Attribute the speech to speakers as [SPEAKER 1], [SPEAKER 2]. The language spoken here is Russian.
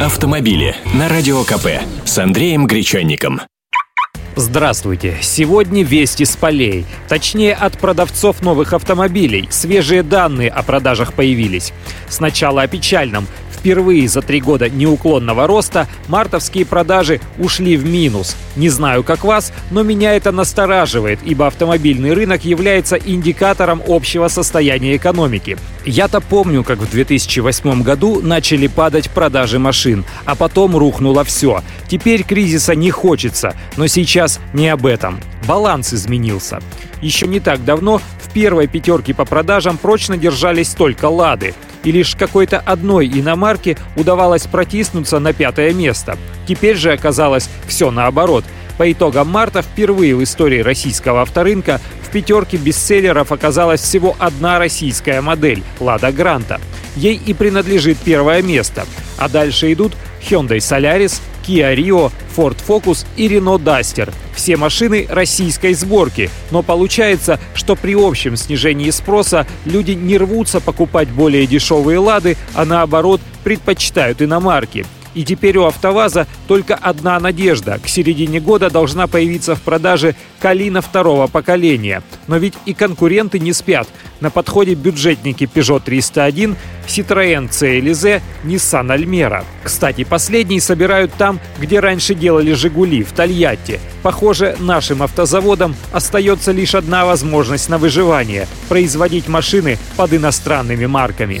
[SPEAKER 1] Автомобили на Радио КП с Андреем Гречанником.
[SPEAKER 2] Здравствуйте! Сегодня вести с полей. Точнее, от продавцов новых автомобилей. Свежие данные о продажах появились. Сначала о печальном. Впервые за три года неуклонного роста мартовские продажи ушли в минус. Не знаю, как вас, но меня это настораживает, ибо автомобильный рынок является индикатором общего состояния экономики. Я-то помню, как в 2008 году начали падать продажи машин, а потом рухнуло все. Теперь кризиса не хочется, но сейчас не об этом. Баланс изменился. Еще не так давно в первой пятерке по продажам прочно держались только «Лады» и лишь какой-то одной иномарке удавалось протиснуться на пятое место. Теперь же оказалось все наоборот. По итогам марта впервые в истории российского авторынка в пятерке бестселлеров оказалась всего одна российская модель – «Лада Гранта». Ей и принадлежит первое место. А дальше идут Hyundai Solaris, Kia Rio, Ford Focus и Renault Duster. Все машины российской сборки, но получается, что при общем снижении спроса люди не рвутся покупать более дешевые «Лады», а наоборот предпочитают иномарки – и теперь у «АвтоВАЗа» только одна надежда. К середине года должна появиться в продаже «Калина» второго поколения. Но ведь и конкуренты не спят. На подходе бюджетники Peugeot 301, Citroën CLZ, Nissan Almera. Кстати, последний собирают там, где раньше делали «Жигули» в Тольятти. Похоже, нашим автозаводам остается лишь одна возможность на выживание – производить машины под иностранными марками.